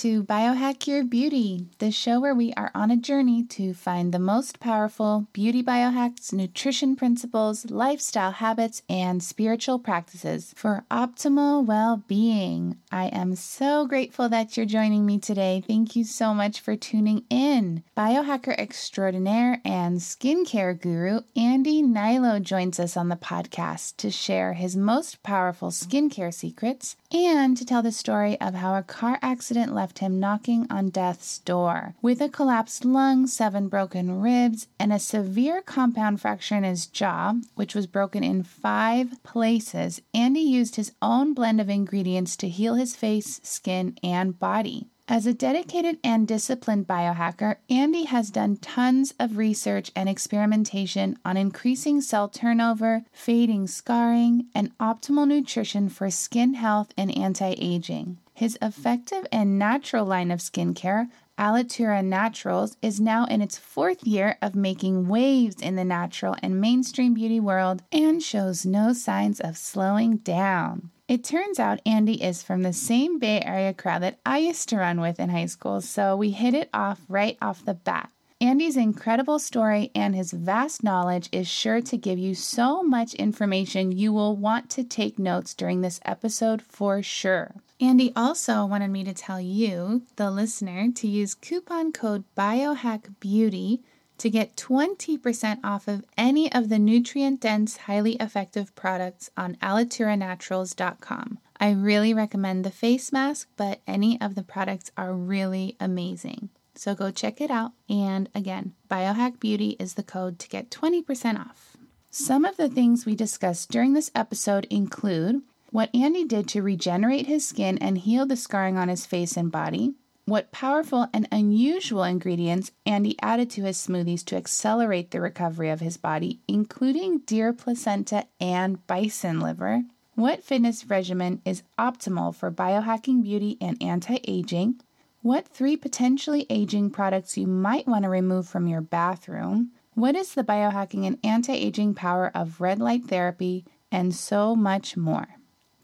to Biohack Your Beauty, the show where we are on a journey to find the most powerful beauty biohacks, nutrition principles, lifestyle habits, and spiritual practices for optimal well being. I am so grateful that you're joining me today. Thank you so much for tuning in. Biohacker extraordinaire and skincare guru Andy Nilo joins us on the podcast to share his most powerful skincare secrets and to tell the story of how a car accident left him knocking on death's door. With a collapsed lung, seven broken ribs, and a severe compound fracture in his jaw, which was broken in five places, Andy used his own blend of ingredients to heal his face, skin, and body. As a dedicated and disciplined biohacker, Andy has done tons of research and experimentation on increasing cell turnover, fading scarring, and optimal nutrition for skin health and anti aging. His effective and natural line of skincare, Alitura Naturals, is now in its fourth year of making waves in the natural and mainstream beauty world and shows no signs of slowing down. It turns out Andy is from the same Bay Area crowd that I used to run with in high school, so we hit it off right off the bat. Andy's incredible story and his vast knowledge is sure to give you so much information you will want to take notes during this episode for sure. Andy also wanted me to tell you, the listener, to use coupon code BiohackBeauty to get 20% off of any of the nutrient dense, highly effective products on alituraNaturals.com. I really recommend the face mask, but any of the products are really amazing. So go check it out. And again, Biohack Beauty is the code to get 20% off. Some of the things we discussed during this episode include what Andy did to regenerate his skin and heal the scarring on his face and body, what powerful and unusual ingredients Andy added to his smoothies to accelerate the recovery of his body, including deer placenta and bison liver, what fitness regimen is optimal for biohacking beauty and anti aging, what three potentially aging products you might want to remove from your bathroom, what is the biohacking and anti aging power of red light therapy, and so much more.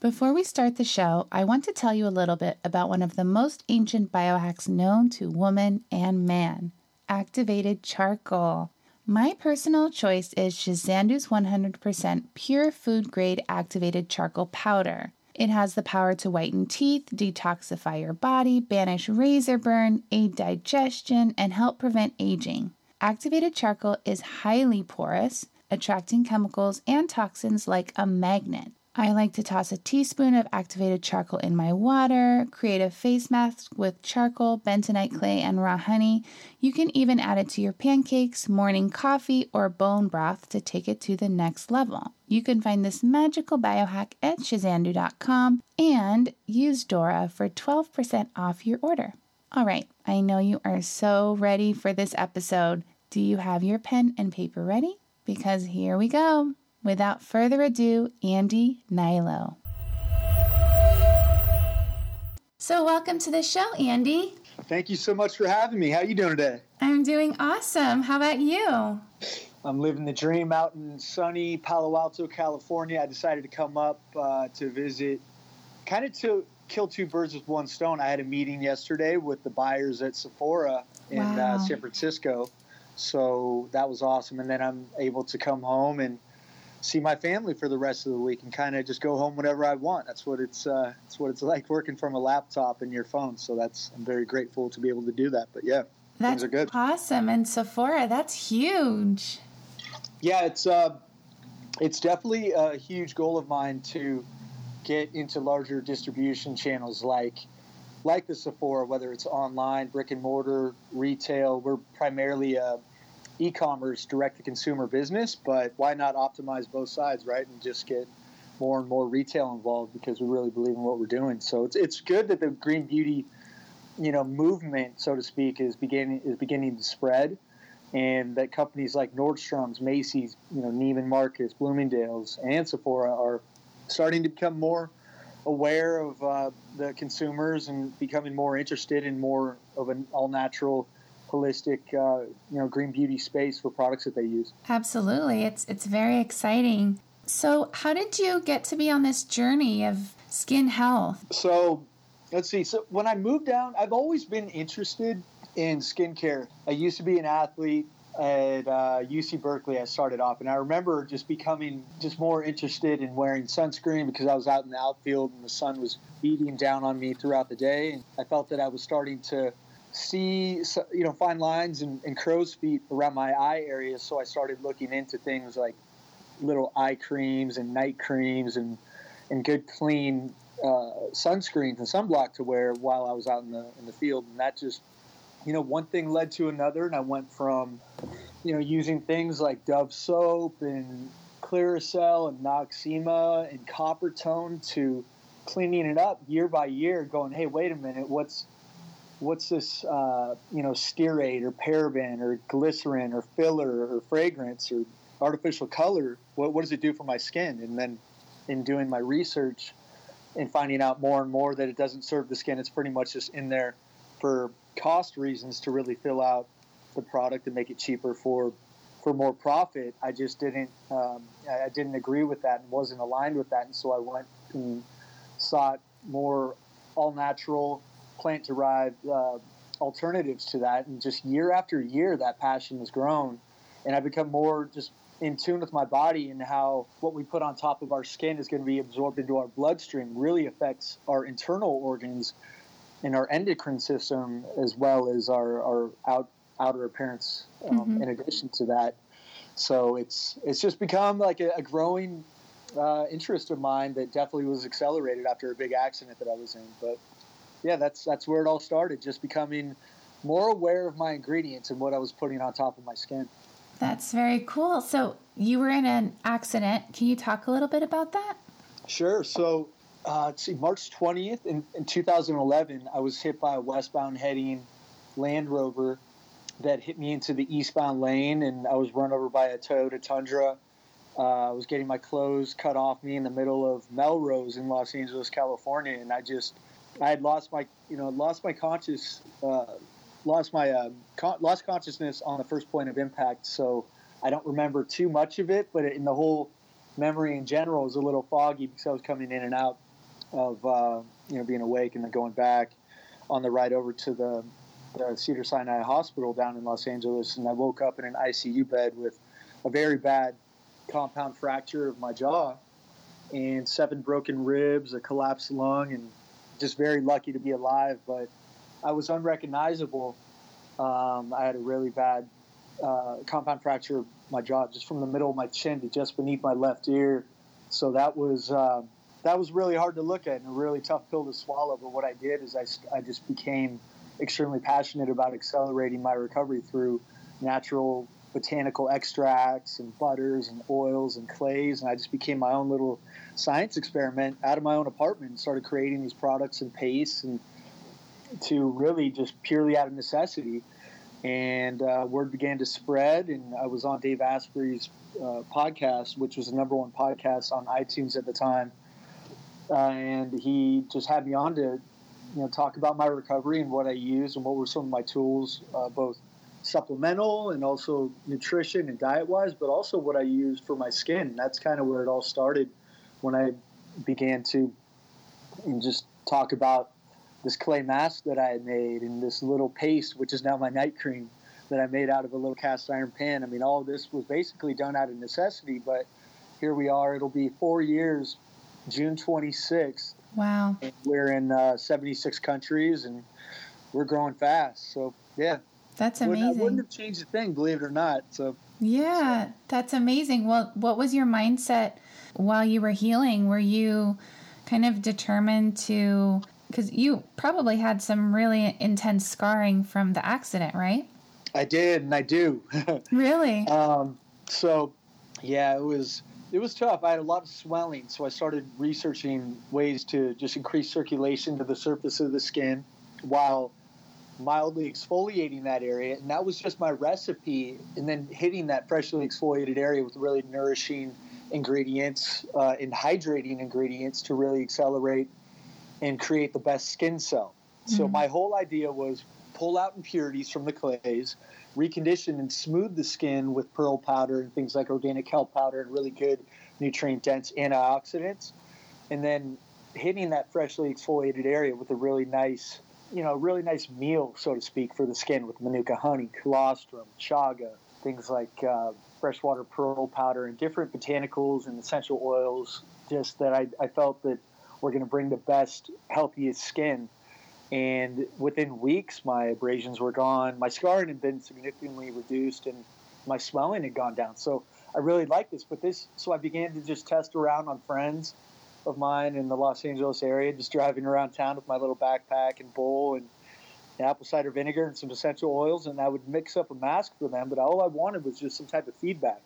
Before we start the show, I want to tell you a little bit about one of the most ancient biohacks known to woman and man activated charcoal. My personal choice is Shizandu's 100% pure food grade activated charcoal powder. It has the power to whiten teeth, detoxify your body, banish razor burn, aid digestion, and help prevent aging. Activated charcoal is highly porous, attracting chemicals and toxins like a magnet. I like to toss a teaspoon of activated charcoal in my water, create a face mask with charcoal, bentonite clay, and raw honey. You can even add it to your pancakes, morning coffee, or bone broth to take it to the next level. You can find this magical biohack at shizandu.com and use Dora for 12% off your order. All right, I know you are so ready for this episode. Do you have your pen and paper ready? Because here we go. Without further ado, Andy Nilo. So, welcome to the show, Andy. Thank you so much for having me. How are you doing today? I'm doing awesome. How about you? I'm living the dream out in sunny Palo Alto, California. I decided to come up uh, to visit, kind of to kill two birds with one stone. I had a meeting yesterday with the buyers at Sephora in uh, wow. uh, San Francisco, so that was awesome. And then I'm able to come home and see my family for the rest of the week and kind of just go home whenever I want. That's what it's uh, that's what it's like working from a laptop and your phone. So that's I'm very grateful to be able to do that. But yeah, that's things are good. Awesome, and Sephora, that's huge. Yeah, it's uh, it's definitely a huge goal of mine to get into larger distribution channels like like the Sephora, whether it's online, brick and mortar, retail. We're primarily a e-commerce direct to consumer business, but why not optimize both sides, right? And just get more and more retail involved because we really believe in what we're doing. So it's it's good that the green beauty, you know, movement, so to speak, is beginning is beginning to spread, and that companies like Nordstrom's, Macy's, you know, Neiman Marcus, Bloomingdale's, and Sephora are starting to become more aware of uh, the consumers and becoming more interested in more of an all natural holistic, uh, you know, green beauty space for products that they use. Absolutely, it's it's very exciting. So, how did you get to be on this journey of skin health? So, let's see. So when I moved down, I've always been interested in skincare. I used to be an athlete at uh, UC Berkeley. I started off, and I remember just becoming just more interested in wearing sunscreen because I was out in the outfield and the sun was beating down on me throughout the day, and I felt that I was starting to see you know fine lines and, and crow's feet around my eye areas. So I started looking into things like little eye creams and night creams and and good clean uh, sunscreens and sunblock to wear while I was out in the in the field, and that just you know one thing led to another, and I went from you know using things like Dove soap and Clearasil and Noxzema and Coppertone to cleaning it up year by year, going, hey, wait a minute, what's what's this uh, you know stearate or paraben or glycerin or filler or fragrance or artificial color what, what does it do for my skin and then in doing my research and finding out more and more that it doesn't serve the skin. It's pretty much just in there for cost reasons to really fill out the product and make it cheaper for for more profit. I just didn't um, I didn't agree with that and wasn't aligned with that, and so I went and sought more all natural plant derived uh, alternatives to that. And just year after year, that passion has grown, and I've become more just in tune with my body and how what we put on top of our skin is going to be absorbed into our bloodstream really affects our internal organs and our endocrine system as well as our, our out, outer appearance um, mm-hmm. in addition to that so it's it's just become like a, a growing uh, interest of mine that definitely was accelerated after a big accident that I was in but yeah that's that's where it all started just becoming more aware of my ingredients and what I was putting on top of my skin that's very cool. So you were in an accident. Can you talk a little bit about that? Sure. So, uh, let's see, March 20th in, in 2011, I was hit by a westbound heading Land Rover that hit me into the eastbound lane, and I was run over by a Toyota Tundra. Uh, I was getting my clothes cut off me in the middle of Melrose in Los Angeles, California, and I just I had lost my you know lost my conscious uh, lost my uh, con- lost consciousness on the first point of impact, so I don't remember too much of it. But in the whole memory in general is a little foggy because I was coming in and out of uh, you know being awake and then going back on the ride over to the, the Cedar Sinai Hospital down in Los Angeles, and I woke up in an ICU bed with a very bad compound fracture of my jaw and seven broken ribs, a collapsed lung, and just very lucky to be alive. But I was unrecognizable. Um, I had a really bad uh, compound fracture of my jaw, just from the middle of my chin to just beneath my left ear. So that was uh, that was really hard to look at and a really tough pill to swallow. But what I did is I, I just became extremely passionate about accelerating my recovery through natural botanical extracts and butters and oils and clays and i just became my own little science experiment out of my own apartment and started creating these products and pastes and to really just purely out of necessity. And uh, word began to spread, and I was on Dave Asprey's uh, podcast, which was the number one podcast on iTunes at the time. Uh, and he just had me on to, you know, talk about my recovery and what I use and what were some of my tools, uh, both supplemental and also nutrition and diet wise, but also what I used for my skin. That's kind of where it all started when I began to just talk about this clay mask that I had made and this little paste, which is now my night cream that I made out of a little cast iron pan. I mean, all this was basically done out of necessity, but here we are. It'll be four years, June 26th. Wow. we're in uh, 76 countries and we're growing fast. So, yeah. That's amazing. Wouldn't, wouldn't have changed a thing, believe it or not. So, yeah, that's amazing. Well, what was your mindset while you were healing? Were you kind of determined to because you probably had some really intense scarring from the accident, right? I did, and I do. really? Um, so, yeah, it was it was tough. I had a lot of swelling, so I started researching ways to just increase circulation to the surface of the skin while mildly exfoliating that area. And that was just my recipe. And then hitting that freshly exfoliated area with really nourishing ingredients uh, and hydrating ingredients to really accelerate and create the best skin cell. Mm-hmm. So my whole idea was pull out impurities from the clays, recondition and smooth the skin with pearl powder and things like organic kelp powder and really good nutrient dense antioxidants, and then hitting that freshly exfoliated area with a really nice, you know, really nice meal, so to speak, for the skin with manuka honey, colostrum, chaga, things like uh, freshwater pearl powder, and different botanicals and essential oils. Just that I, I felt that we're going to bring the best, healthiest skin. And within weeks, my abrasions were gone. My scarring had been significantly reduced, and my swelling had gone down. So I really liked this. But this, so I began to just test around on friends of mine in the Los Angeles area, just driving around town with my little backpack and bowl and apple cider vinegar and some essential oils, and I would mix up a mask for them. But all I wanted was just some type of feedback.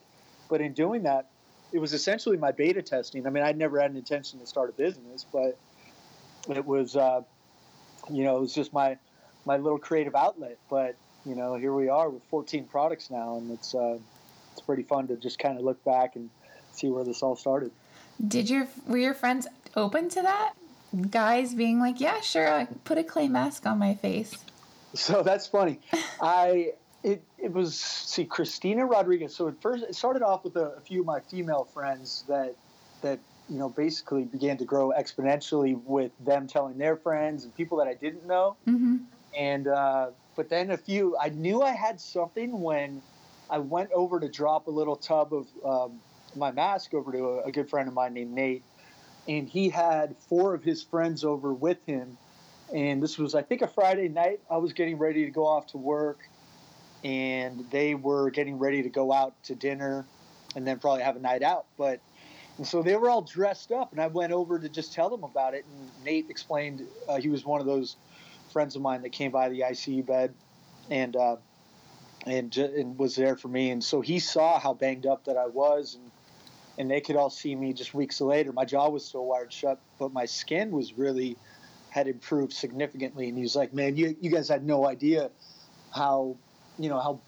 But in doing that, it was essentially my beta testing. I mean, I'd never had an intention to start a business, but it was, uh, you know, it was just my my little creative outlet. But you know, here we are with 14 products now, and it's uh, it's pretty fun to just kind of look back and see where this all started. Did your were your friends open to that? Guys being like, "Yeah, sure, I put a clay mask on my face." So that's funny. I it it was see Christina Rodriguez. So at first it started off with a, a few of my female friends that that you know basically began to grow exponentially with them telling their friends and people that I didn't know. Mm-hmm. And uh, but then a few I knew I had something when I went over to drop a little tub of um, my mask over to a, a good friend of mine named Nate, and he had four of his friends over with him. And this was, I think, a Friday night. I was getting ready to go off to work, and they were getting ready to go out to dinner and then probably have a night out. But and so they were all dressed up, and I went over to just tell them about it. And Nate explained uh, he was one of those friends of mine that came by the ICU bed, and uh, and and was there for me. And so he saw how banged up that I was, and and they could all see me just weeks later. My jaw was still wired shut, but my skin was really had improved significantly. And he was like, "Man, you you guys had no idea how you know how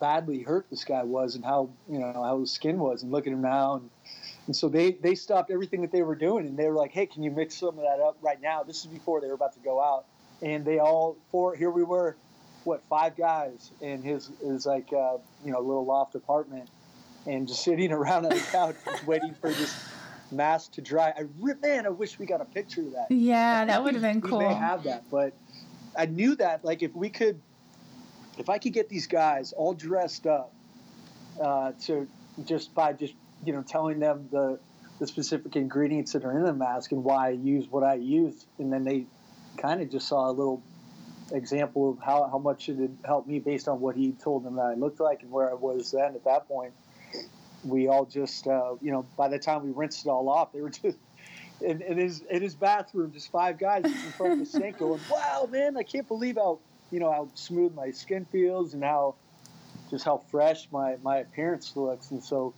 badly hurt this guy was, and how you know how his skin was. And look at him now." And, and so they they stopped everything that they were doing, and they were like, "Hey, can you mix some of that up right now?" This is before they were about to go out, and they all four here we were, what five guys in his his like uh, you know little loft apartment and just sitting around on the couch waiting for this mask to dry. I man, I wish we got a picture of that. Yeah, that would have been cool. we may have that, but I knew that like if we could, if I could get these guys all dressed up uh, to just by just you know telling them the the specific ingredients that are in the mask and why I use what I use, and then they kind of just saw a little example of how, how much it had helped me based on what he told them that I looked like and where I was then at that point we all just, uh, you know, by the time we rinsed it all off, they were just in, in his in his bathroom, just five guys in front of the sink going, "Wow, man, I can't believe how you know how smooth my skin feels and how just how fresh my my appearance looks." And so,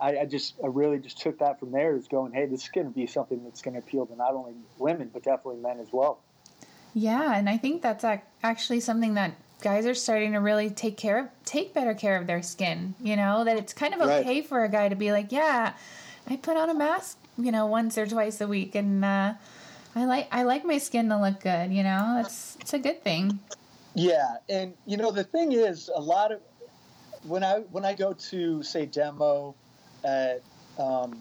I, I just I really just took that from there as going, "Hey, this is going to be something that's going to appeal to not only women but definitely men as well." Yeah, and I think that's actually something that guys are starting to really take care of take better care of their skin you know that it's kind of okay right. for a guy to be like yeah i put on a mask you know once or twice a week and uh, i like i like my skin to look good you know it's it's a good thing yeah and you know the thing is a lot of when i when i go to say demo at um,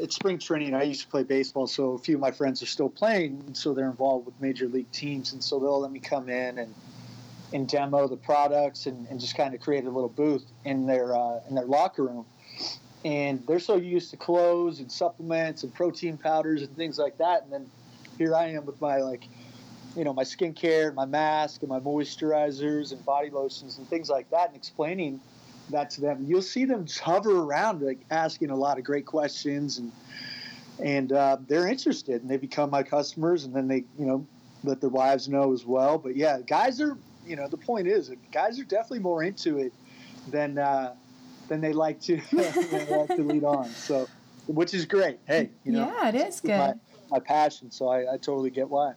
it's spring training. I used to play baseball, so a few of my friends are still playing, so they're involved with major league teams, and so they'll let me come in and and demo the products and, and just kind of create a little booth in their uh, in their locker room. And they're so used to clothes and supplements and protein powders and things like that. And then here I am with my like, you know, my skincare, my mask, and my moisturizers and body lotions and things like that, and explaining that to them. You'll see them hover around, like asking a lot of great questions, and and uh, they're interested, and they become my customers, and then they, you know, let their wives know as well. But yeah, guys are you know, the point is, guys are definitely more into it than uh, than they like to they like to lead on. So, which is great. Hey, you know, yeah, it is good. My, my passion, so I, I totally get why.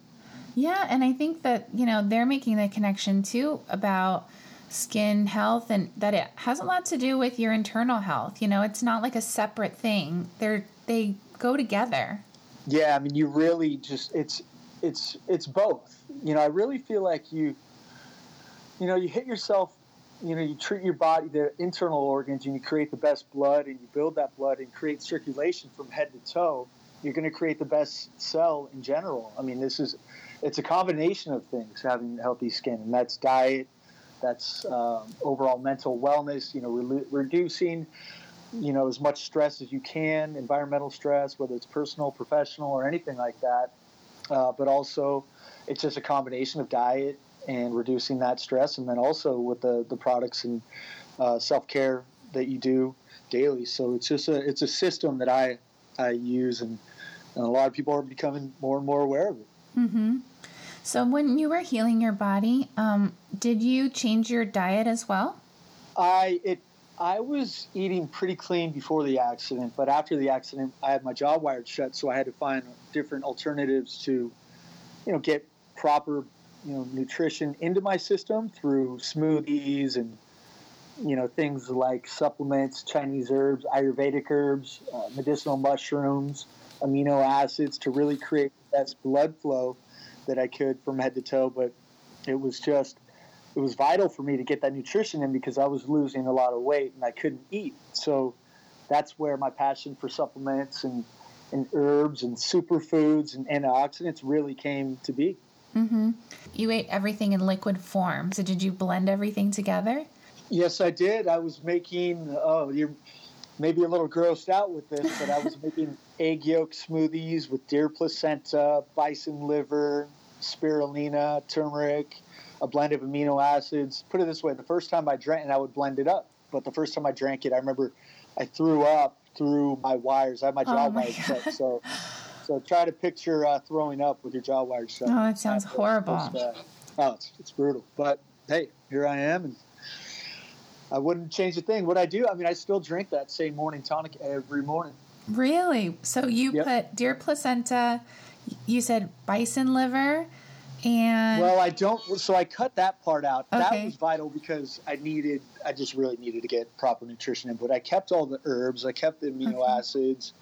Yeah, and I think that you know they're making the connection too about skin health and that it has a lot to do with your internal health. You know, it's not like a separate thing. They're they go together. Yeah, I mean, you really just it's it's it's both. You know, I really feel like you you know, you hit yourself, you know, you treat your body, the internal organs, and you create the best blood, and you build that blood and create circulation from head to toe. you're going to create the best cell in general. I mean, this is it's a combination of things having healthy skin, and that's diet, that's um, overall mental wellness. You know, re- reducing you know as much stress as you can, environmental stress, whether it's personal, professional, or anything like that. Uh, but also, it's just a combination of diet and reducing that stress, and then also with the the products and uh, self care that you do daily. So it's just a it's a system that I I use, and, and a lot of people are becoming more and more aware of it. Mm-hmm. So when you were healing your body, um, did you change your diet as well? I it I was eating pretty clean before the accident, but after the accident, I had my jaw wired shut, so I had to find different alternatives to, you know, get proper, you know, nutrition into my system through smoothies and, you know, things like supplements, Chinese herbs, Ayurvedic herbs, uh, medicinal mushrooms, amino acids to really create the best blood flow that I could from head to toe. But it was just it was vital for me to get that nutrition in because I was losing a lot of weight and I couldn't eat. So that's where my passion for supplements and, and herbs and superfoods and antioxidants really came to be. Mm-hmm. You ate everything in liquid form. So did you blend everything together? Yes, I did. I was making, oh, you're maybe a little grossed out with this, but I was making egg yolk smoothies with deer placenta, bison liver, spirulina, turmeric, a blend of amino acids. Put it this way: the first time I drank, and I would blend it up, but the first time I drank it, I remember I threw up through my wires. I had my jaw oh my wires so so try to picture uh, throwing up with your jaw wires shut. Oh, that sounds horrible. uh, oh, it's, it's brutal. But hey, here I am, and I wouldn't change a thing. What I do, I mean, I still drink that same morning tonic every morning. Really? So you yep. put deer placenta, you said bison liver, and well, I don't. So I cut that part out. Okay. That was vital because I needed. I just really needed to get proper nutrition in. But I kept all the herbs. I kept the amino okay. acids.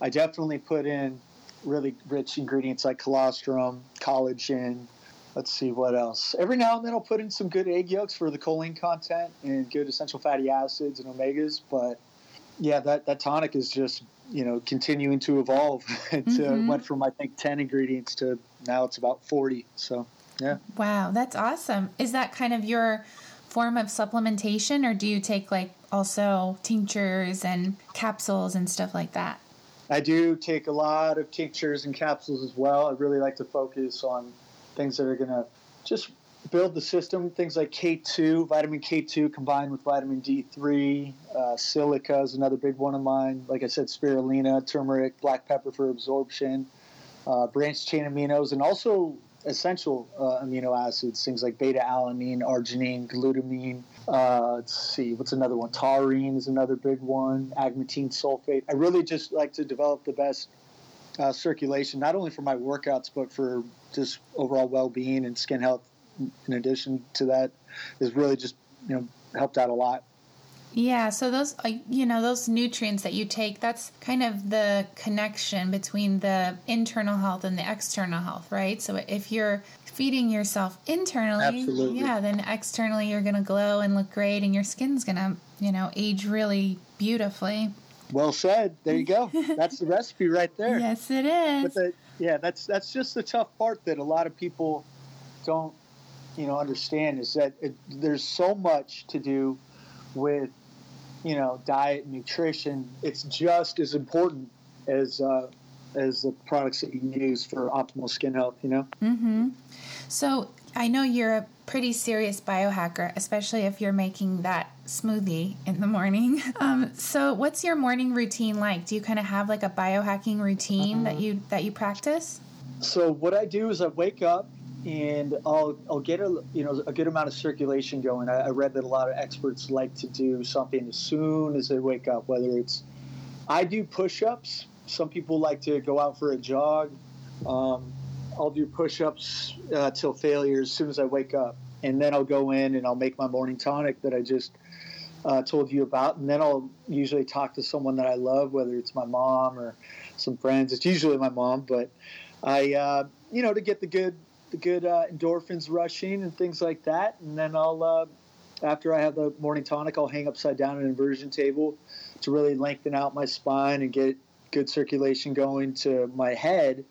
I definitely put in really rich ingredients like colostrum, collagen. Let's see what else. Every now and then I'll put in some good egg yolks for the choline content and good essential fatty acids and omegas. But yeah, that, that tonic is just you know continuing to evolve. it uh, mm-hmm. went from I think ten ingredients to now it's about forty. So yeah. Wow, that's awesome. Is that kind of your form of supplementation, or do you take like also tinctures and capsules and stuff like that? I do take a lot of tinctures and capsules as well. I really like to focus on things that are going to just build the system. Things like K2, vitamin K2 combined with vitamin D3, uh, silica is another big one of mine. Like I said, spirulina, turmeric, black pepper for absorption, uh, branched chain aminos, and also essential uh, amino acids, things like beta alanine, arginine, glutamine. Uh, let's see, what's another one? Taurine is another big one. Agmatine sulfate. I really just like to develop the best uh, circulation, not only for my workouts, but for just overall well being and skin health in addition to that has really just you know helped out a lot. Yeah, so those uh, you know those nutrients that you take that's kind of the connection between the internal health and the external health, right? So if you're feeding yourself internally, Absolutely. yeah, then externally you're going to glow and look great and your skin's going to, you know, age really beautifully. Well said. There you go. That's the recipe right there. Yes, it is. The, yeah, that's that's just the tough part that a lot of people don't you know understand is that it, there's so much to do with you know diet nutrition. It's just as important as uh, as the products that you use for optimal skin health. You know. Mm-hmm. So I know you're a pretty serious biohacker, especially if you're making that smoothie in the morning. Um, so, what's your morning routine like? Do you kind of have like a biohacking routine that you that you practice? So, what I do is I wake up and I'll I'll get a you know a good amount of circulation going. I, I, read that a lot of experts like to do something as soon as they wake up. Whether it's I do push-ups. Some people like to go out for a jog. Um, I'll do push-ups uh, till failure as soon as I wake up, and then I'll go in and I'll make my morning tonic that I just uh, told you about, and then I'll usually talk to someone that I love, whether it's my mom or some friends. It's usually my mom, but I uh, you know to get the good the good uh, endorphins rushing and things like that. And then I'll, uh, after I have the morning tonic, I'll hang upside down an inversion table to really lengthen out my spine and get good circulation going to my head,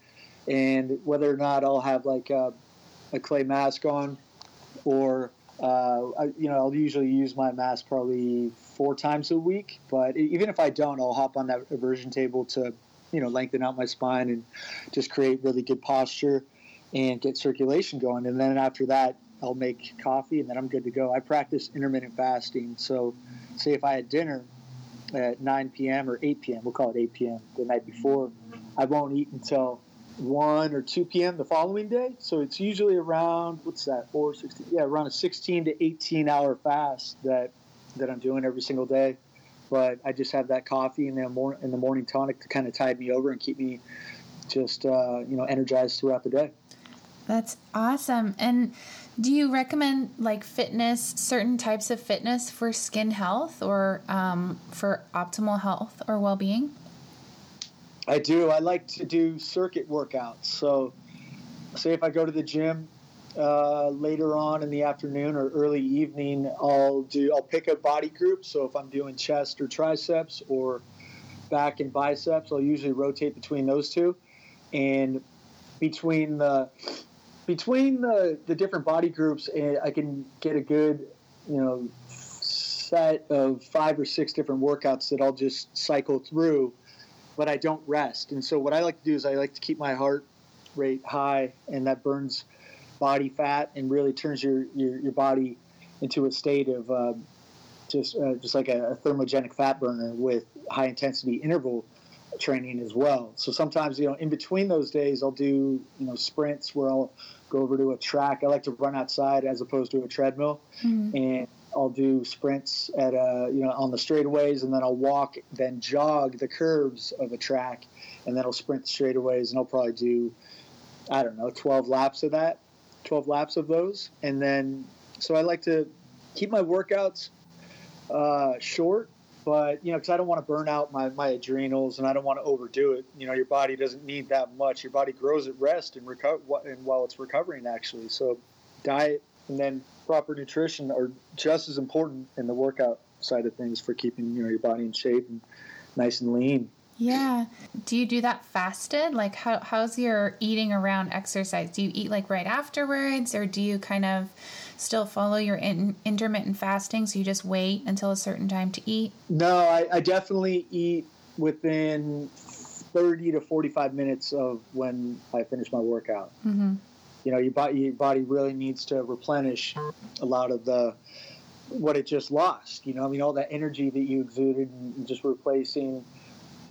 and whether or not I'll have like a, a clay mask on, or uh, I, you know, I'll usually use my mask probably four times a week. But even if I don't, I'll hop on that inversion table to, you know, lengthen out my spine and just create really good posture and get circulation going. And then after that, I'll make coffee and then I'm good to go. I practice intermittent fasting. So, say if I had dinner at 9 p.m. or 8 p.m., we'll call it 8 p.m. the night before, I won't eat until 1 or 2 p.m. the following day. So it's usually around, what's that, 4, 16, yeah, around a 16 to 18 hour fast that, that I'm doing every single day. But I just have that coffee in the, mor- in the morning tonic to kind of tide me over and keep me just, uh, you know, energized throughout the day. That's awesome. And do you recommend like fitness, certain types of fitness for skin health or um, for optimal health or well being? I do. I like to do circuit workouts. So, say if I go to the gym uh, later on in the afternoon or early evening, I'll do. I'll pick a body group. So if I'm doing chest or triceps or back and biceps, I'll usually rotate between those two, and between the between the, the different body groups, eh, I can get a good, you know, set of five or six different workouts that I'll just cycle through, but I don't rest. And so what I like to do is I like to keep my heart rate high, and that burns body fat and really turns your your, your body into a state of um, just uh, just like a, a thermogenic fat burner with high intensity interval training as well. So sometimes, you know, in between those days, I'll do, you know, sprints where I'll go over to a track. I like to run outside as opposed to a treadmill. Mm-hmm. And I'll do sprints at a, you know, on the straightaways and then I'll walk, then jog the curves of a track and then I'll sprint straightaways and I'll probably do, I don't know, 12 laps of that, 12 laps of those. And then, so I like to keep my workouts uh, short but you know, because I don't want to burn out my, my adrenals and I don't want to overdo it. You know, your body doesn't need that much. Your body grows at rest and recover and while it's recovering actually. So, diet and then proper nutrition are just as important in the workout side of things for keeping you know your body in shape and nice and lean. Yeah. Do you do that fasted? Like how how's your eating around exercise? Do you eat like right afterwards or do you kind of still follow your in, intermittent fasting so you just wait until a certain time to eat? No, I, I definitely eat within 30 to 45 minutes of when I finish my workout. Mm-hmm. You know, your body, your body really needs to replenish a lot of the what it just lost. You know, I mean, all that energy that you exuded and just replacing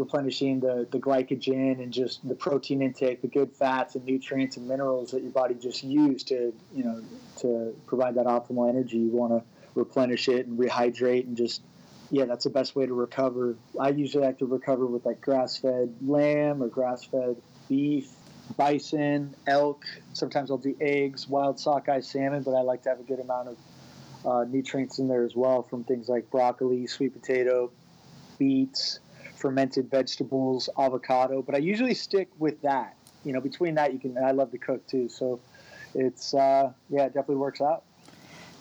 replenishing the, the glycogen and just the protein intake, the good fats and nutrients and minerals that your body just used to, you know, to provide that optimal energy. You want to replenish it and rehydrate and just, yeah, that's the best way to recover. I usually like to recover with like grass fed lamb or grass fed beef, bison, elk. Sometimes I'll do eggs, wild sockeye salmon, but I like to have a good amount of uh, nutrients in there as well from things like broccoli, sweet potato, beets fermented vegetables, avocado, but I usually stick with that. You know, between that, you can. I love to cook too, so it's uh, yeah, it definitely works out.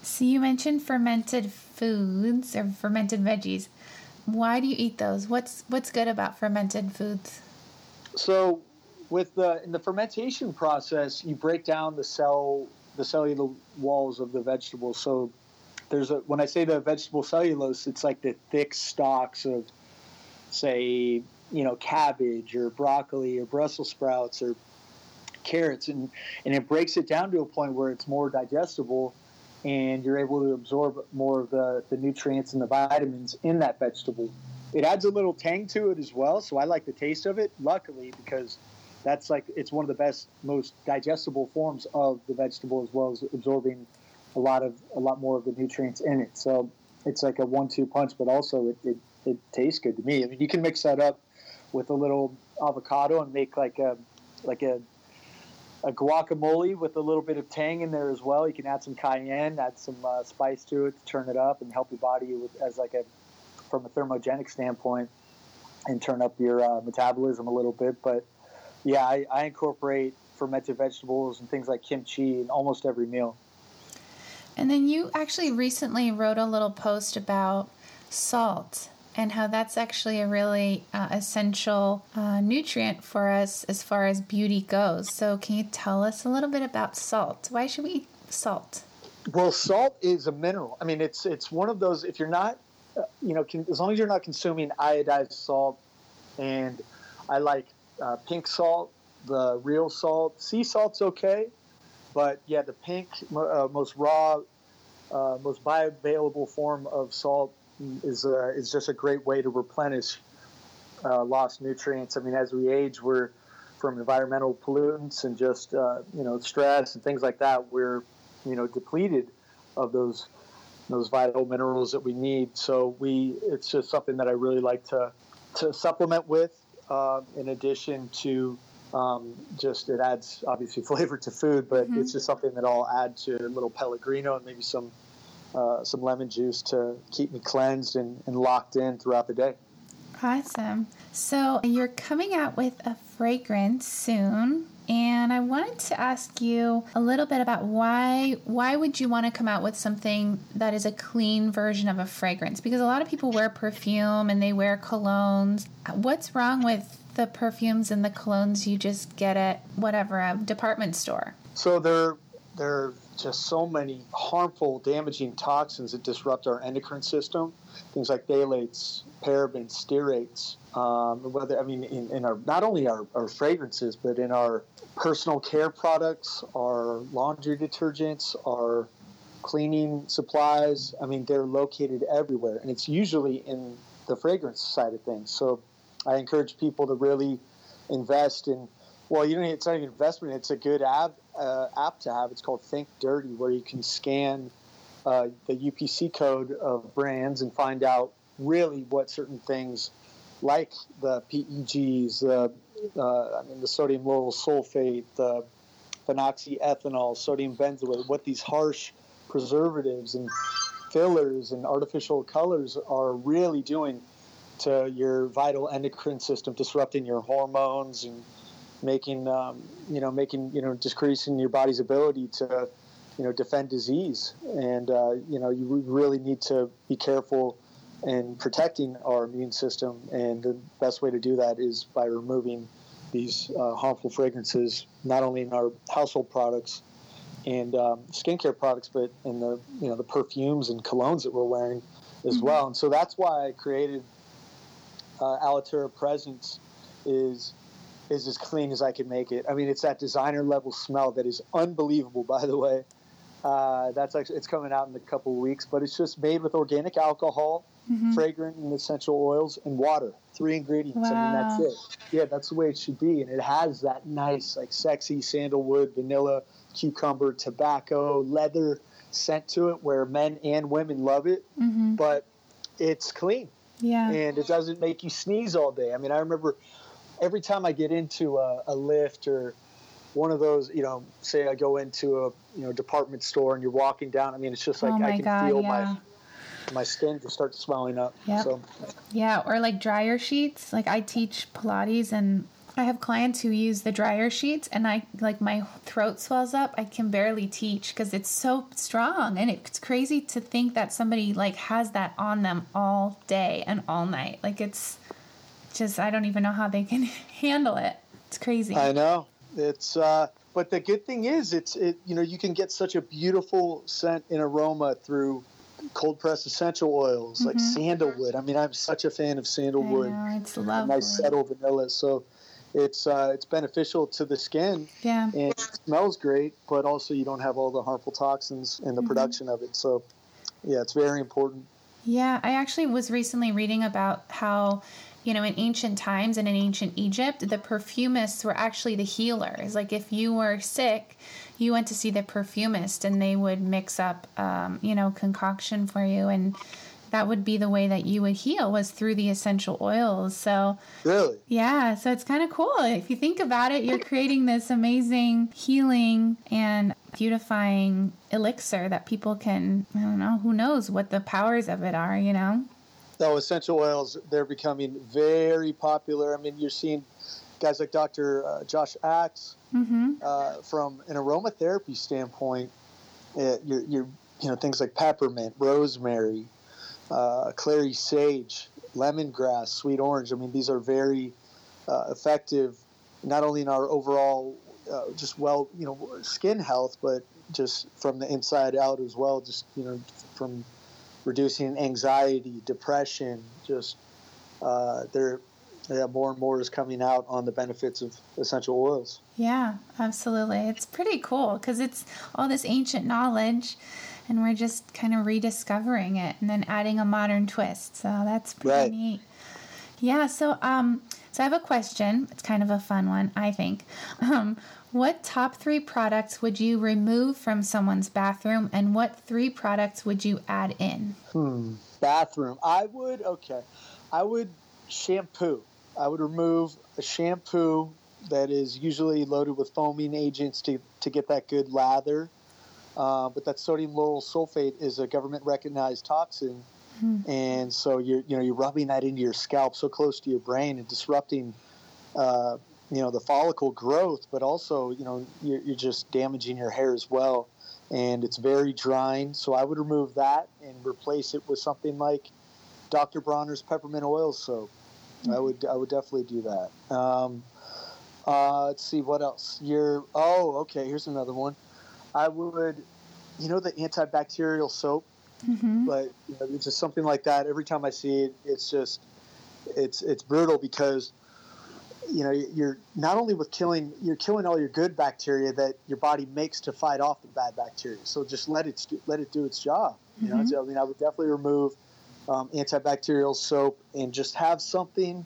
So you mentioned fermented foods or fermented veggies. Why do you eat those? What's what's good about fermented foods? So, with the in the fermentation process, you break down the cell the cellular walls of the vegetables. So there's a when I say the vegetable cellulose, it's like the thick stalks of say, you know, cabbage or broccoli or Brussels sprouts or carrots, and, and it breaks it down to a point where it's more digestible and you're able to absorb more of the, the nutrients and the vitamins in that vegetable. It adds a little tang to it as well, so I like the taste of it, luckily, because that's like it's one of the best, most digestible forms of the vegetable, as well as absorbing a lot of a lot more of the nutrients in it. So it's like a one-two punch, but also it, it it tastes good to me. I mean, you can mix that up with a little avocado and make like a like a a guacamole with a little bit of tang in there as well. You can add some cayenne, add some uh, spice to it to turn it up and help your body with as like a from a thermogenic standpoint and turn up your uh, metabolism a little bit. But yeah, I, I incorporate fermented vegetables and things like kimchi in almost every meal. And then you actually recently wrote a little post about salt and how that's actually a really uh, essential uh, nutrient for us as far as beauty goes. So, can you tell us a little bit about salt? Why should we eat salt? Well, salt is a mineral. I mean, it's it's one of those. If you're not, uh, you know, can, as long as you're not consuming iodized salt, and I like uh, pink salt, the real salt. Sea salt's okay, but yeah, the pink, uh, most raw, uh, most bioavailable form of salt is uh, is just a great way to replenish uh, lost nutrients. I mean, as we age, we're from environmental pollutants and just you know stress and things like that. We're you know depleted of those those vital minerals that we need. So we it's just something that I really like to to supplement with. Uh, in addition to um, just it adds obviously flavor to food, but mm-hmm. it's just something that I'll add to a little Pellegrino and maybe some uh, some lemon juice to keep me cleansed and, and locked in throughout the day. Awesome. So you're coming out with a fragrance soon and I wanted to ask you a little bit about why why would you want to come out with something that is a clean version of a fragrance? Because a lot of people wear perfume and they wear colognes. What's wrong with the perfumes and the colognes you just get at whatever a department store? So there there just so many harmful, damaging toxins that disrupt our endocrine system. Things like phthalates, parabens, stearates, um, whether I mean in, in, our not only our, our fragrances, but in our personal care products, our laundry detergents, our cleaning supplies. I mean, they're located everywhere, and it's usually in the fragrance side of things. So, I encourage people to really invest in. Well, you know, it's not an investment; it's a good app uh, app to have. It's called Think Dirty, where you can scan uh, the UPC code of brands and find out really what certain things like the PEGs, the uh, I mean the sodium lauryl sulfate, the phenoxyethanol, sodium benzoate, what these harsh preservatives and fillers and artificial colors are really doing to your vital endocrine system, disrupting your hormones and making um, you know making you know decreasing your body's ability to you know defend disease and uh, you know you really need to be careful in protecting our immune system. And the best way to do that is by removing these uh, harmful fragrances, not only in our household products and um, skincare products, but in the you know the perfumes and colognes that we're wearing as mm-hmm. well. And so that's why I created uh, Alitura Presence is is as clean as I can make it. I mean, it's that designer level smell that is unbelievable. By the way, uh, that's actually it's coming out in a couple of weeks, but it's just made with organic alcohol mm-hmm. fragrant and essential oils, and water. Three ingredients. Wow. I mean, that's it. Yeah, that's the way it should be. And it has that nice, like sexy sandalwood, vanilla, cucumber, tobacco, leather scent to it where men and women love it. Mm-hmm. But it's clean. Yeah. And it doesn't make you sneeze all day. I mean, I remember every time I get into a, a lift or one of those, you know, say I go into a you know department store and you're walking down. I mean, it's just oh like oh I can God, feel yeah. my my skin just starts swelling up. Yep. So. Yeah, or like dryer sheets. Like I teach Pilates and I have clients who use the dryer sheets and I like my throat swells up. I can barely teach because it's so strong and it's crazy to think that somebody like has that on them all day and all night. Like it's just I don't even know how they can handle it. It's crazy. I know. It's uh but the good thing is it's it you know you can get such a beautiful scent and aroma through cold pressed essential oils mm-hmm. like sandalwood. I mean, I'm such a fan of sandalwood. Know, it's lovely. Nice subtle vanilla. So it's uh, it's beneficial to the skin. Yeah. And it smells great, but also you don't have all the harmful toxins in the mm-hmm. production of it. So yeah, it's very important. Yeah, I actually was recently reading about how you know, in ancient times and in ancient Egypt, the perfumists were actually the healers. Like if you were sick, you went to see the perfumist and they would mix up, um, you know, concoction for you. And that would be the way that you would heal was through the essential oils. So, really? Yeah. So it's kind of cool. If you think about it, you're creating this amazing healing and beautifying elixir that people can, I don't know, who knows what the powers of it are, you know? No, essential oils, they're becoming very popular. I mean, you're seeing guys like Dr. Uh, Josh Axe mm-hmm. uh, from an aromatherapy standpoint. Uh, you're, you're, you know, things like peppermint, rosemary, uh, clary sage, lemongrass, sweet orange. I mean, these are very uh, effective, not only in our overall uh, just well, you know, skin health, but just from the inside out as well. Just you know, from reducing anxiety, depression. Just uh, there, yeah, more and more is coming out on the benefits of essential oils. Yeah, absolutely. It's pretty cool because it's all this ancient knowledge and we're just kind of rediscovering it and then adding a modern twist. So that's pretty right. neat. Yeah, so um so I have a question. It's kind of a fun one, I think. Um, what top three products would you remove from someone's bathroom, and what three products would you add in? Hmm. Bathroom. I would okay. I would shampoo. I would remove a shampoo that is usually loaded with foaming agents to, to get that good lather. Uh, but that sodium lauryl sulfate is a government recognized toxin. Mm-hmm. And so you're, you know, you're rubbing that into your scalp so close to your brain and disrupting, uh, you know, the follicle growth, but also, you know, you're, you're just damaging your hair as well. And it's very drying. So I would remove that and replace it with something like Dr. Bronner's peppermint oil soap. Mm-hmm. I would I would definitely do that. Um, uh, let's see what else. You're oh okay. Here's another one. I would, you know, the antibacterial soap. Mm-hmm. But you know, it's just something like that. Every time I see it, it's just it's it's brutal because you know you're not only with killing you're killing all your good bacteria that your body makes to fight off the bad bacteria. So just let it let it do its job. You mm-hmm. know, so, I mean, I would definitely remove um, antibacterial soap and just have something.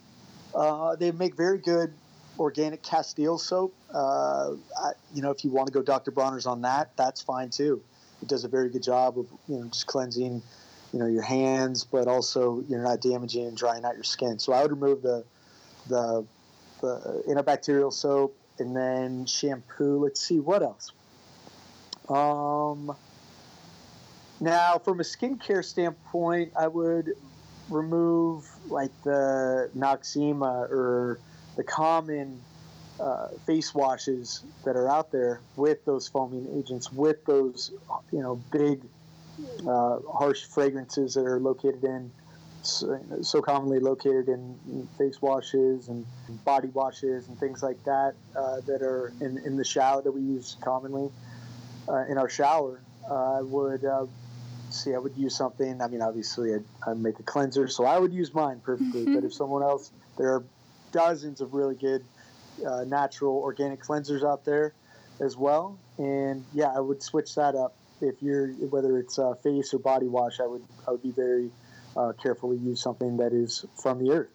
Uh, they make very good organic Castile soap. Uh, I, you know, if you want to go Dr. Bronner's on that, that's fine too. It does a very good job of you know just cleansing, you know, your hands, but also you're not damaging and drying out your skin. So I would remove the the, the antibacterial soap and then shampoo. Let's see what else. Um, now, from a skincare standpoint, I would remove like the Noxzema or the common uh, face washes that are out there with those foaming agents, with those you know big uh, harsh fragrances that are located in so, so, commonly located in face washes and body washes and things like that uh, that are in, in the shower that we use commonly uh, in our shower. I would uh, see. I would use something. I mean, obviously, I'd, I'd make a cleanser, so I would use mine perfectly. but if someone else, there are dozens of really good uh, natural organic cleansers out there as well. And yeah, I would switch that up. If you're whether it's uh, face or body wash, I would I would be very uh, careful to use something that is from the earth.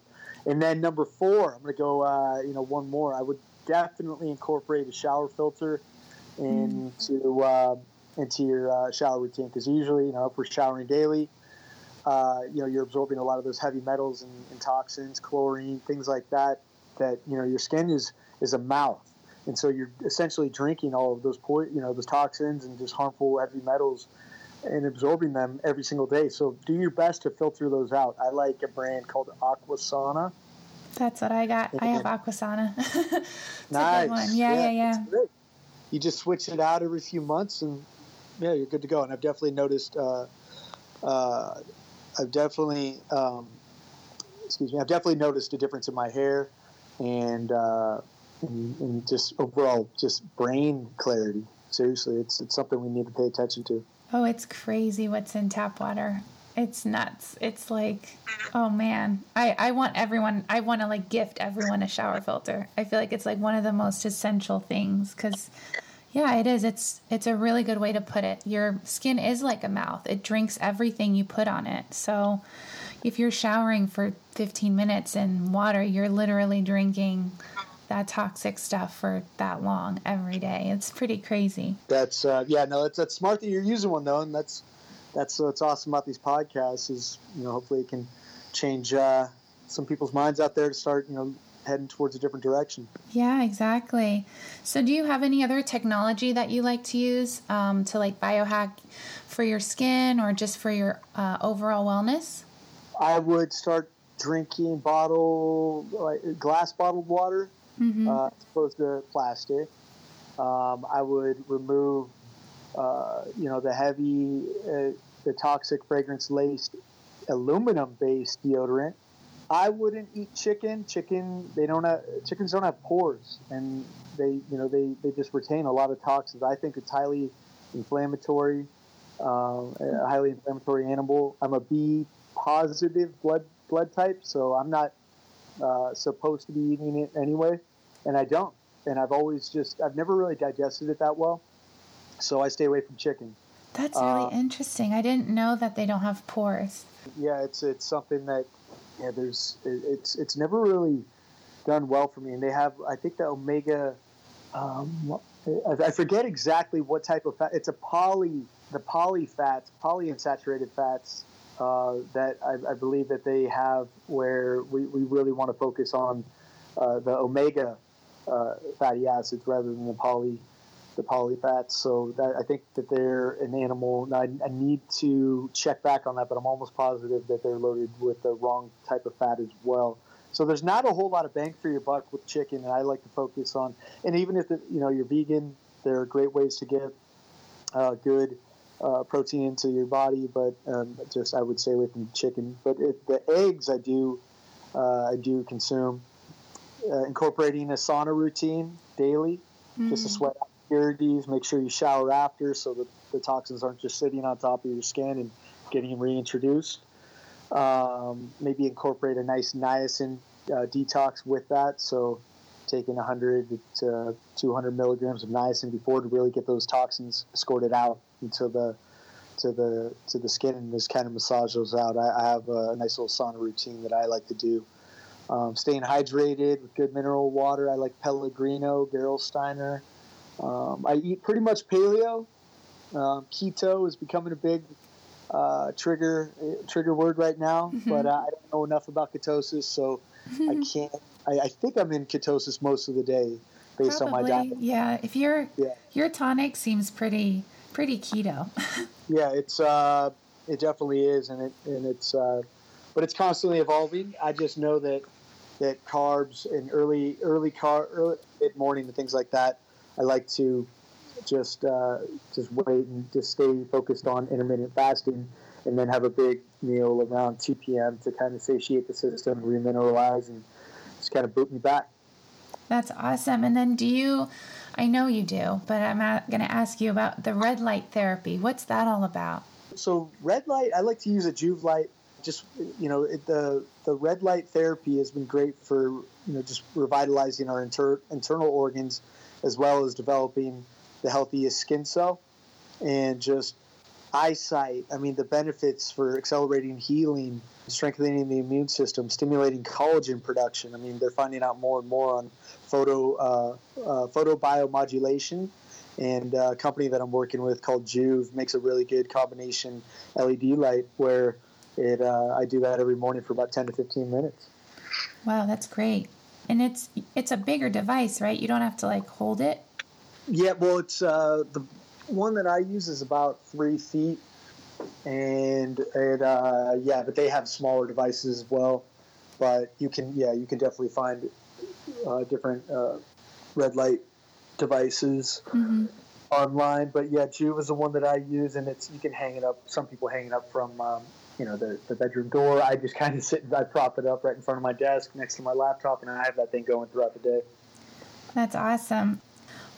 And then number four, I'm going to go uh, you know one more. I would definitely incorporate a shower filter into mm. into your uh, shower routine because usually you know if we're showering daily, uh, you know you're absorbing a lot of those heavy metals and, and, toxins, chlorine, things like that. That you know your skin is is a mouth, and so you're essentially drinking all of those po- you know those toxins and just harmful heavy metals and absorbing them every single day. So do your best to filter those out. I like a brand called Aquasana. That's what I got. And I have Aquasana. nice. Yeah, yeah, yeah. yeah. You just switch it out every few months, and yeah, you're good to go. And I've definitely noticed. Uh, uh, I've definitely, um, excuse me, I've definitely noticed a difference in my hair and, uh, and, and just overall just brain clarity. Seriously, it's it's something we need to pay attention to. Oh, it's crazy what's in tap water. It's nuts. It's like, oh man, I, I want everyone, I want to like gift everyone a shower filter. I feel like it's like one of the most essential things because yeah, it is. It's it's a really good way to put it. Your skin is like a mouth. It drinks everything you put on it. So if you're showering for 15 minutes in water, you're literally drinking that toxic stuff for that long every day. It's pretty crazy. That's uh, yeah, no, that's that's smart that you're using one though, and that's that's what's awesome about these podcasts is you know hopefully it can change uh, some people's minds out there to start you know heading towards a different direction. Yeah, exactly. So, do you have any other technology that you like to use um, to like biohack for your skin or just for your uh, overall wellness? I would start drinking bottle, like glass bottled water, mm-hmm. uh, as opposed to plastic. Um, I would remove, uh, you know, the heavy, uh, the toxic fragrance laced aluminum based deodorant I wouldn't eat chicken. Chicken, they don't have chickens don't have pores, and they you know they they just retain a lot of toxins. I think it's highly inflammatory, uh, a highly inflammatory animal. I'm a B positive blood blood type, so I'm not uh, supposed to be eating it anyway, and I don't. And I've always just I've never really digested it that well, so I stay away from chicken. That's really uh, interesting. I didn't know that they don't have pores. Yeah, it's it's something that yeah, there's it's it's never really done well for me. And they have I think the omega, um, I forget exactly what type of fat. It's a poly the poly fats, polyunsaturated fats uh, that I, I, believe that they have where we, we really want to focus on uh, the omega uh, fatty acids rather than the poly the polyfats. So that, I think that they're an animal. I, I, need to check back on that, but I'm almost positive that they're loaded with the wrong type of fat as well. So there's not a whole lot of bang for your buck with chicken, and I like to focus on. And even if the, you know you're vegan, there are great ways to get uh, good uh, protein into your body. But um, just I would stay away from chicken. But it, the eggs I do uh, I do consume. Uh, incorporating a sauna routine daily, mm. just to sweat out impurities. Make sure you shower after so that the toxins aren't just sitting on top of your skin and getting reintroduced. Um, maybe incorporate a nice niacin uh, detox with that. So taking 100 to 200 milligrams of niacin before to really get those toxins escorted out into the to the to the skin and just kind of massage those out. I, I have a nice little sauna routine that I like to do. Um, staying hydrated with good mineral water. I like Pellegrino, Gerolsteiner. Um, I eat pretty much paleo. Um, keto is becoming a big uh, trigger trigger word right now, mm-hmm. but I don't know enough about ketosis, so I can't. I, I, think I'm in ketosis most of the day based Probably, on my diet. Yeah, if your yeah. your tonic seems pretty pretty keto. yeah, it's uh, it definitely is, and it and it's uh, but it's constantly evolving. I just know that that carbs and early early car early mid morning and things like that I like to just uh, just wait and just stay focused on intermittent fasting, and then have a big meal around 2 p.m. to kind of satiate the system, remineralize, and just kind of boot me back. That's awesome. And then, do you? I know you do, but I'm going to ask you about the red light therapy. What's that all about? So, red light, I like to use a Joovv light. Just you know, it, the the red light therapy has been great for you know just revitalizing our inter, internal organs as well as developing the healthiest skin cell and just eyesight. I mean, the benefits for accelerating healing, strengthening the immune system, stimulating collagen production. I mean, they're finding out more and more on photo uh, uh, photobiomodulation. And uh, a company that I'm working with called Joovv makes a really good combination LED light where it uh, I do that every morning for about 10 to 15 minutes. Wow, that's great and it's it's a bigger device, right? You don't have to like hold it. Yeah, well, it's uh, the one that I use is about three feet, and it uh, yeah, but they have smaller devices as well. But you can yeah, you can definitely find uh, different uh, red light devices. Mm-hmm. Online, but yeah, Joovv is the one that I use, and it's you can hang it up. Some people hang it up from um, you know the, the bedroom door. I just kind of sit and I prop it up right in front of my desk next to my laptop, and I have that thing going throughout the day. That's awesome.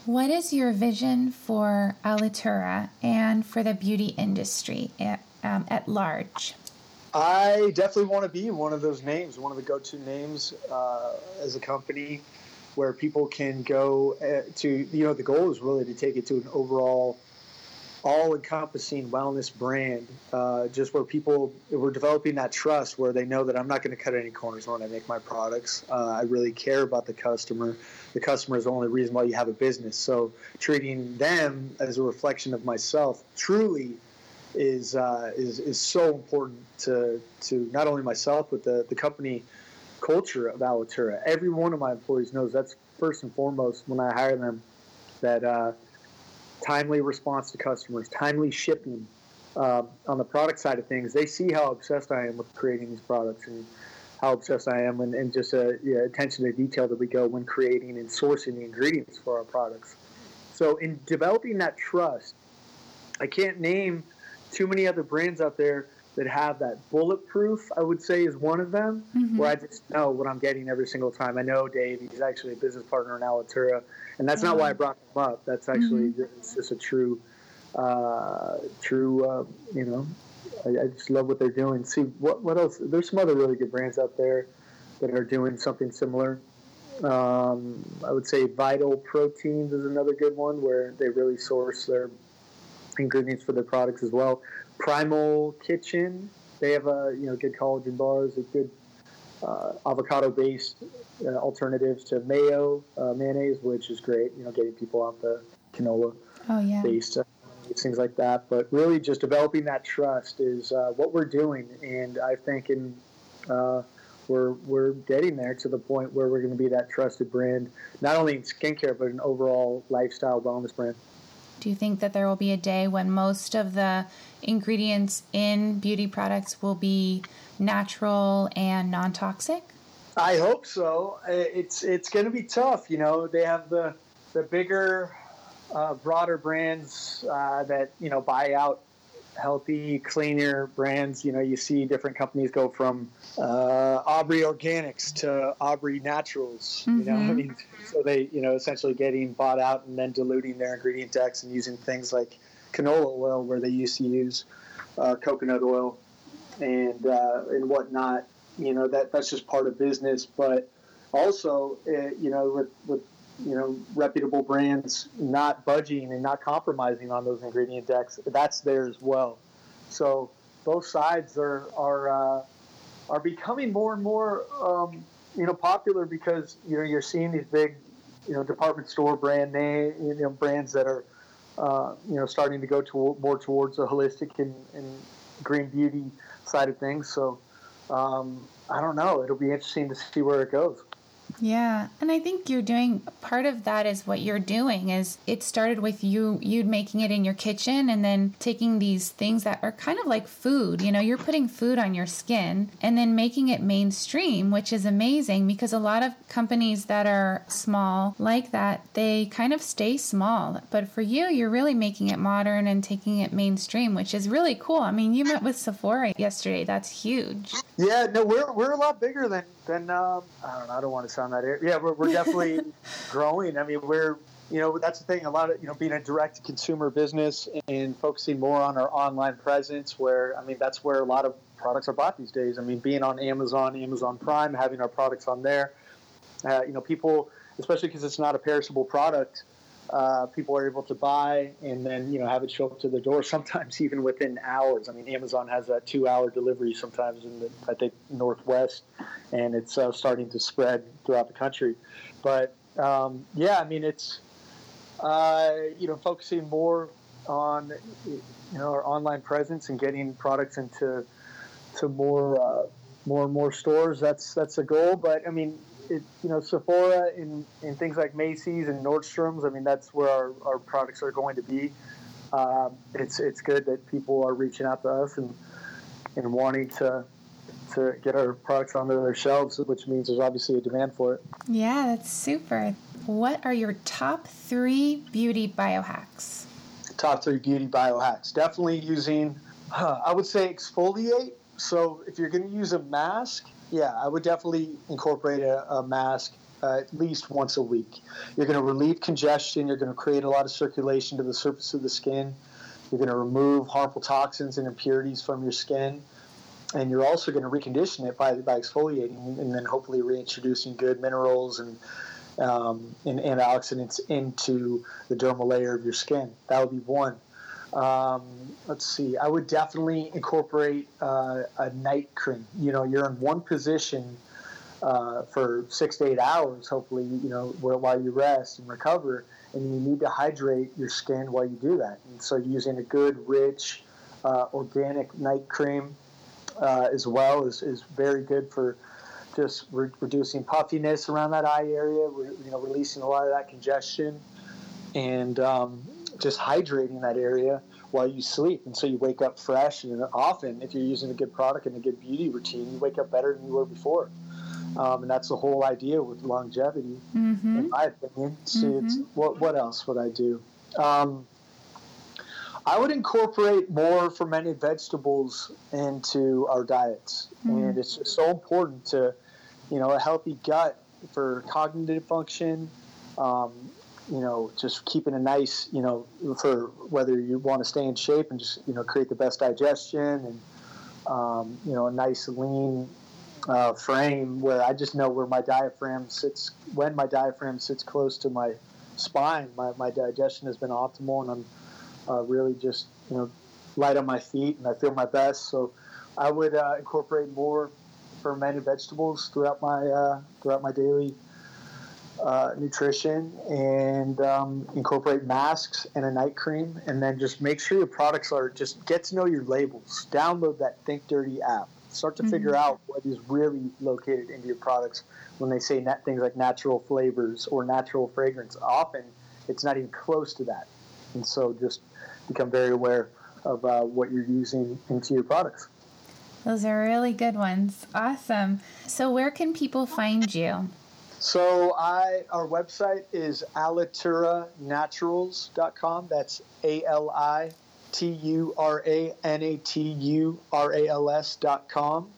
What is your vision for Alitura and for the beauty industry at, um, at large? I definitely want to be one of those names, one of the go-to names uh, as a company where people can go uh, to. You know, the goal is really to take it to an overall all-encompassing wellness brand, uh, just where people we're developing that trust, where they know that I'm not going to cut any corners when I make my products. Uh, I really care about the customer. The customer is the only reason why you have a business. So treating them as a reflection of myself truly is uh, is is so important to to not only myself but the the company culture of Alitura. Every one of my employees knows that's first and foremost when I hire them that uh, timely response to customers, timely shipping. Uh, on the product side of things, they see how obsessed I am with creating these products and how obsessed I am, and, and just uh, yeah, attention to detail that we go when creating and sourcing the ingredients for our products. So, in developing that trust, I can't name too many other brands out there that have that bulletproof. I would say is one of them, Mhm. where I just know what I'm getting every single time. I know Dave; he's actually a business partner in Alitura, and that's not why I brought him up. That's actually it's just a true, uh, true. Uh, you know, I, I just love what they're doing. See what what else? There's some other really good brands out there that are doing something similar. Um, I would say Vital Proteins is another good one where they really source their ingredients for their products as well. Primal Kitchen, they have a you know good collagen bars, a good uh, avocado-based uh, alternatives to mayo uh, mayonnaise, which is great. You know, getting people off the canola Oh yeah. based uh, things like that. But really, just developing that trust is uh, what we're doing, and I think in uh, we're we're getting there to the point where we're going to be that trusted brand, not only in skincare but an overall lifestyle wellness brand. Do you think that there will be a day when most of the ingredients in beauty products will be natural and non-toxic? I hope so. It's it's going to be tough. You know, they have the the bigger, uh, broader brands uh, that you know buy out healthy, cleaner brands. You know, you see different companies go from uh, Aubrey Organics to Aubrey Naturals. You know, I Mhm. mean, so they you know essentially getting bought out and then diluting their ingredient decks and using things like canola oil where they used to use uh, coconut oil and uh, and whatnot. You know that that's just part of business, but also uh, you know with with you know reputable brands not budging and not compromising on those ingredient decks, that's there as well. So both sides are are uh, are becoming more and more um, you know popular because you know you're seeing these big you know department store brand name you know brands that are uh, you know starting to go to more towards a holistic and, and green beauty side of things. So um, I don't know. It'll be interesting to see where it goes. Yeah, and I think you're doing part of that is what you're doing is it started with you you making it in your kitchen and then taking these things that are kind of like food, you know, you're putting food on your skin and then making it mainstream, which is amazing because a lot of companies that are small like that, they kind of stay small. But for you, you're really making it modern and taking it mainstream, which is really cool. I mean, you met with Sephora yesterday. That's huge. Yeah, no, we're, we're a lot bigger than than um, I don't know. I don't want to sound that. Yeah, we're, we're definitely growing. I mean, we're you know that's the thing. A lot of you know being a direct to consumer business and focusing more on our online presence. Where I mean, that's where a lot of products are bought these days. I mean, being on Amazon, Amazon Prime, having our products on there. Uh, you know, people, especially because it's not a perishable product. Uh, people are able to buy and then you know have it show up to the door sometimes even within hours. I mean, Amazon has that two-hour delivery sometimes in the I think Northwest, and it's uh, starting to spread throughout the country. But um, yeah, I mean, it's uh, you know focusing more on you know our online presence and getting products into to more uh, more and more stores. That's that's a goal. But I mean, it, you know, Sephora and, and things like Macy's and Nordstrom's. I mean, that's where our, our products are going to be. Um, it's it's good that people are reaching out to us and and wanting to to get our products onto their shelves, which means there's obviously a demand for it. Yeah, that's super. What are your top three beauty biohacks? top three beauty biohacks. Definitely using, uh, I would say exfoliate. So if you're going to use a mask, yeah, I would definitely incorporate a, a mask uh, at least once a week. You're going to relieve congestion. You're going to create a lot of circulation to the surface of the skin. You're going to remove harmful toxins and impurities from your skin. And you're also going to recondition it by, by exfoliating and then hopefully reintroducing good minerals and um, and antioxidants into the dermal layer of your skin. That would be one. Um, let's see. I would definitely incorporate uh, a night cream. You know, you're in one position uh, for six to eight hours. Hopefully, you know, while you rest and recover, and you need to hydrate your skin while you do that. And so, using a good, rich, uh, organic night cream uh, as well is, is very good for just re- reducing puffiness around that eye area, re- you know, releasing a lot of that congestion, and um, just hydrating that area while you sleep. And so you wake up fresh. And often, if you're using a good product and a good beauty routine, you wake up better than you were before. Um, and that's the whole idea with longevity, Mm-hmm. in my opinion. So it's, what, what else would I do? Um, I would incorporate more fermented vegetables into our diets, mm. and it's so important to, you know, a healthy gut for cognitive function. Um, you know, just keeping a nice, you know, for whether you want to stay in shape and just, you know, create the best digestion and, um, you know, a nice lean uh, frame where I just know where my diaphragm sits. When my diaphragm sits close to my spine, my, my digestion has been optimal, and I'm uh, really just you know light on my feet, and I feel my best. So I would uh, incorporate more fermented vegetables throughout my uh, throughout my daily uh, nutrition and um, incorporate masks and a night cream and then just make sure your products are just get to know your labels. Download that think dirty app. Start to mm-hmm. figure out what is really located into your products. When they say nat- things like natural flavors or natural fragrance often it's not even close to that. And so just become very aware of uh, what you're using into your products. Those are really good ones. Awesome. So where can people find you so I our website is alituranaturals.com. That's A L I T U R A N A T U R A L S.com.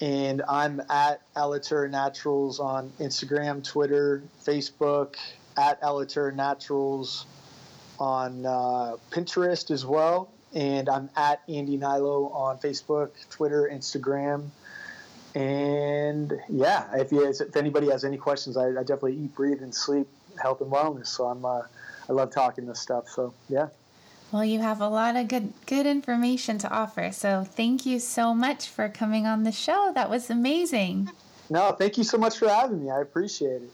And I'm at Alitura Naturals on Instagram, Twitter, Facebook, at Alitura Naturals on uh, Pinterest as well. And I'm at Andy Hnilo on Facebook, Twitter, Instagram. And yeah, if you, if anybody has any questions, I, I definitely eat, breathe, and sleep health and wellness. So I'm uh, I love talking this stuff. So yeah. Well, you have a lot of good good information to offer. So thank you so much for coming on the show. That was amazing. No, thank you so much for having me. I appreciate it.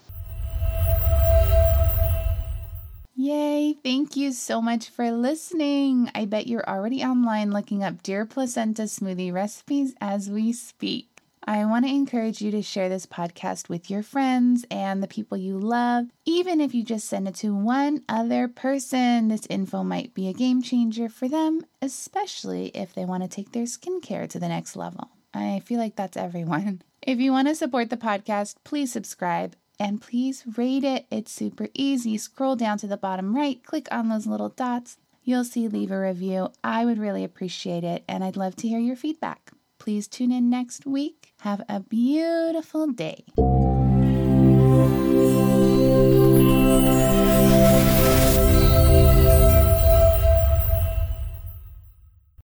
Yay! Thank you so much for listening. I bet you're already online looking up Deer Placenta smoothie recipes as we speak. I want to encourage you to share this podcast with your friends and the people you love. Even if you just send it to one other person, this info might be a game changer for them, especially if they want to take their skincare to the next level. I feel like that's everyone. If you want to support the podcast, please subscribe and please rate it. It's super easy. Scroll down to the bottom right, click on those little dots. You'll see leave a review. I would really appreciate it, and I'd love to hear your feedback. Please tune in next week. Have a beautiful day.